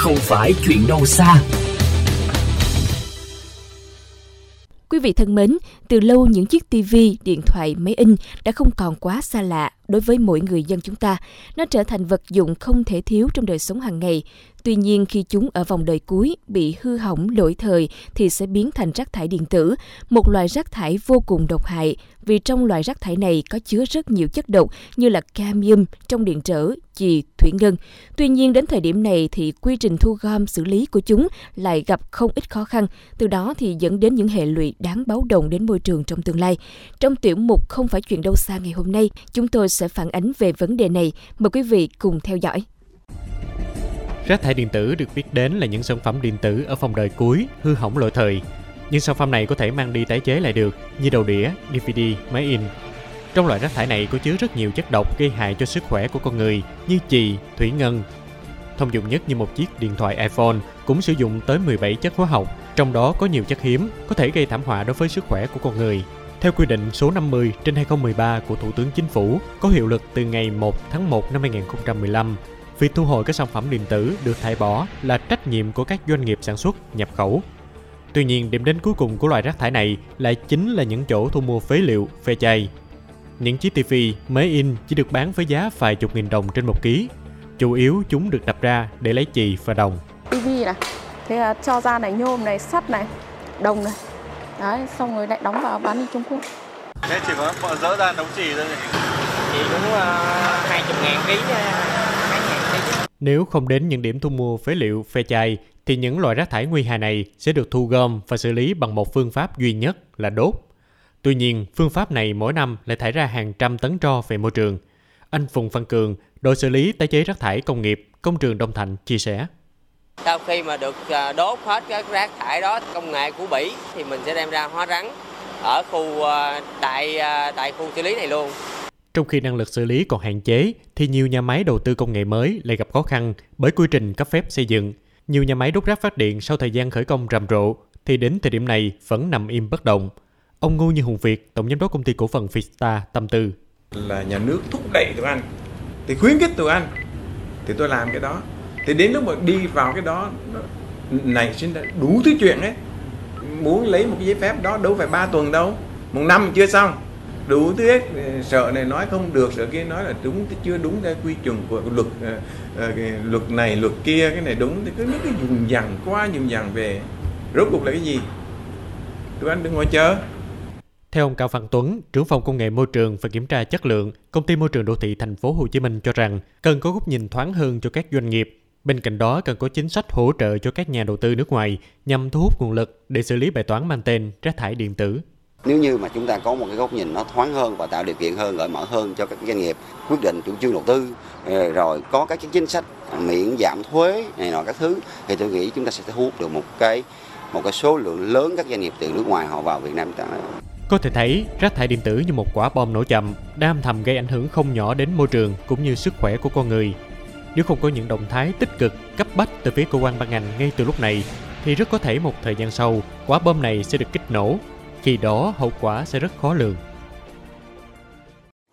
không phải chuyện đâu xa. Quý vị thân mến, từ lâu những chiếc TV, điện thoại, máy in đã không còn quá xa lạ đối với mỗi người dân chúng ta. Nó trở thành vật dụng không thể thiếu trong đời sống hàng ngày. Tuy nhiên khi chúng ở vòng đời cuối bị hư hỏng lỗi thời thì sẽ biến thành rác thải điện tử, một loại rác thải vô cùng độc hại vì trong loại rác thải này có chứa rất nhiều chất độc như là cadmium trong điện trở, chì, thủy ngân. Tuy nhiên đến thời điểm này thì quy trình thu gom xử lý của chúng lại gặp không ít khó khăn, từ đó thì dẫn đến những hệ lụy đáng báo động đến môi trường trong tương lai. Trong tiểu mục không phải chuyện đâu xa ngày hôm nay, chúng tôi sẽ sẽ phản ánh về vấn đề này. Mời quý vị cùng theo dõi. Rác thải điện tử được biết đến là những sản phẩm điện tử ở vòng đời cuối, hư hỏng lỗi thời. Những sản phẩm này có thể mang đi tái chế lại được, như đầu đĩa, DVD, máy in. Trong loại rác thải này có chứa rất nhiều chất độc gây hại cho sức khỏe của con người như chì, thủy ngân. Thông dụng nhất như một chiếc điện thoại iPhone cũng sử dụng tới 17 chất hóa học, trong đó có nhiều chất hiếm có thể gây thảm họa đối với sức khỏe của con người. Theo quy định số 50 trên 2013 của Thủ tướng Chính phủ có hiệu lực từ ngày 1 tháng 1 năm 2015, Việc thu hồi các sản phẩm điện tử được thải bỏ là trách nhiệm của các doanh nghiệp sản xuất, nhập khẩu. Tuy nhiên, điểm đến cuối cùng của loại rác thải này lại chính là những chỗ thu mua phế liệu, phê chay. Những chiếc TV, máy in chỉ được bán với giá vài chục nghìn đồng trên một ký. Chủ yếu chúng được đập ra để lấy chì và đồng. TV này, thế là cho ra này nhôm này, sắt này, đồng này. Đấy, xong rồi lại đóng vào bán đi Trung Quốc. Thế chỉ có bọn dỡ ra đóng chì thôi Chị cũng uh, 20 ngàn ký nếu không đến những điểm thu mua phế liệu, phê chai, thì những loại rác thải nguy hại này sẽ được thu gom và xử lý bằng một phương pháp duy nhất là đốt. Tuy nhiên, phương pháp này mỗi năm lại thải ra hàng trăm tấn tro về môi trường. Anh Phùng Văn Cường, đội xử lý tái chế rác thải công nghiệp, công trường Đông Thạnh chia sẻ. Sau khi mà được à, đốt hết các rác thải đó, công nghệ của Bỉ thì mình sẽ đem ra hóa rắn ở khu à, tại à, tại khu xử lý này luôn. Trong khi năng lực xử lý còn hạn chế, thì nhiều nhà máy đầu tư công nghệ mới lại gặp khó khăn bởi quy trình cấp phép xây dựng. Nhiều nhà máy đốt rác phát điện sau thời gian khởi công rầm rộ, thì đến thời điểm này vẫn nằm im bất động. Ông Ngô Như Hùng Việt, Tổng Giám đốc Công ty Cổ phần Vista tâm tư. Là nhà nước thúc đẩy tôi ăn, thì khuyến khích tôi ăn, thì tôi làm cái đó. Thì đến lúc mà đi vào cái đó, này xin đủ thứ chuyện ấy. Muốn lấy một cái giấy phép đó đâu phải 3 tuần đâu, một năm chưa xong. Đủ thứ hết sợ này nói không được sợ kia nói là đúng chưa đúng theo quy chuẩn của luật ờ, ờ, luật này luật kia cái này đúng. Thì cứ những cái dùng dằn qua dùng dằn về. Rốt cuộc là cái gì? Tụi anh đừng ngồi chờ. Theo ông Cao Văn Tuấn, trưởng phòng công nghệ môi trường và kiểm tra chất lượng, công ty môi trường đô thị thành phố Hồ Chí Minh cho rằng cần có góc nhìn thoáng hơn cho các doanh nghiệp. Bên cạnh đó cần có chính sách hỗ trợ cho các nhà đầu tư nước ngoài nhằm thu hút nguồn lực để xử lý bài toán mang tên rác thải điện tử. Nếu như mà chúng ta có một cái góc nhìn nó thoáng hơn và tạo điều kiện hơn, gợi mở hơn cho các doanh nghiệp quyết định chủ trương đầu tư, ờ, rồi có các chính sách miễn giảm thuế này nọ các thứ, thì tôi nghĩ chúng ta sẽ thu hút được một cái một cái số lượng lớn các doanh nghiệp từ nước ngoài họ vào Việt Nam. Có thể thấy, rác thải điện tử như một quả bom nổ chậm, đang thầm gây ảnh hưởng không nhỏ đến môi trường cũng như sức khỏe của con người. Nếu không có những động thái tích cực, cấp bách từ phía cơ quan ban ngành ngay từ lúc này, thì rất có thể một thời gian sau, quả bom này sẽ được kích nổ. Khi đó hậu quả sẽ rất khó lường.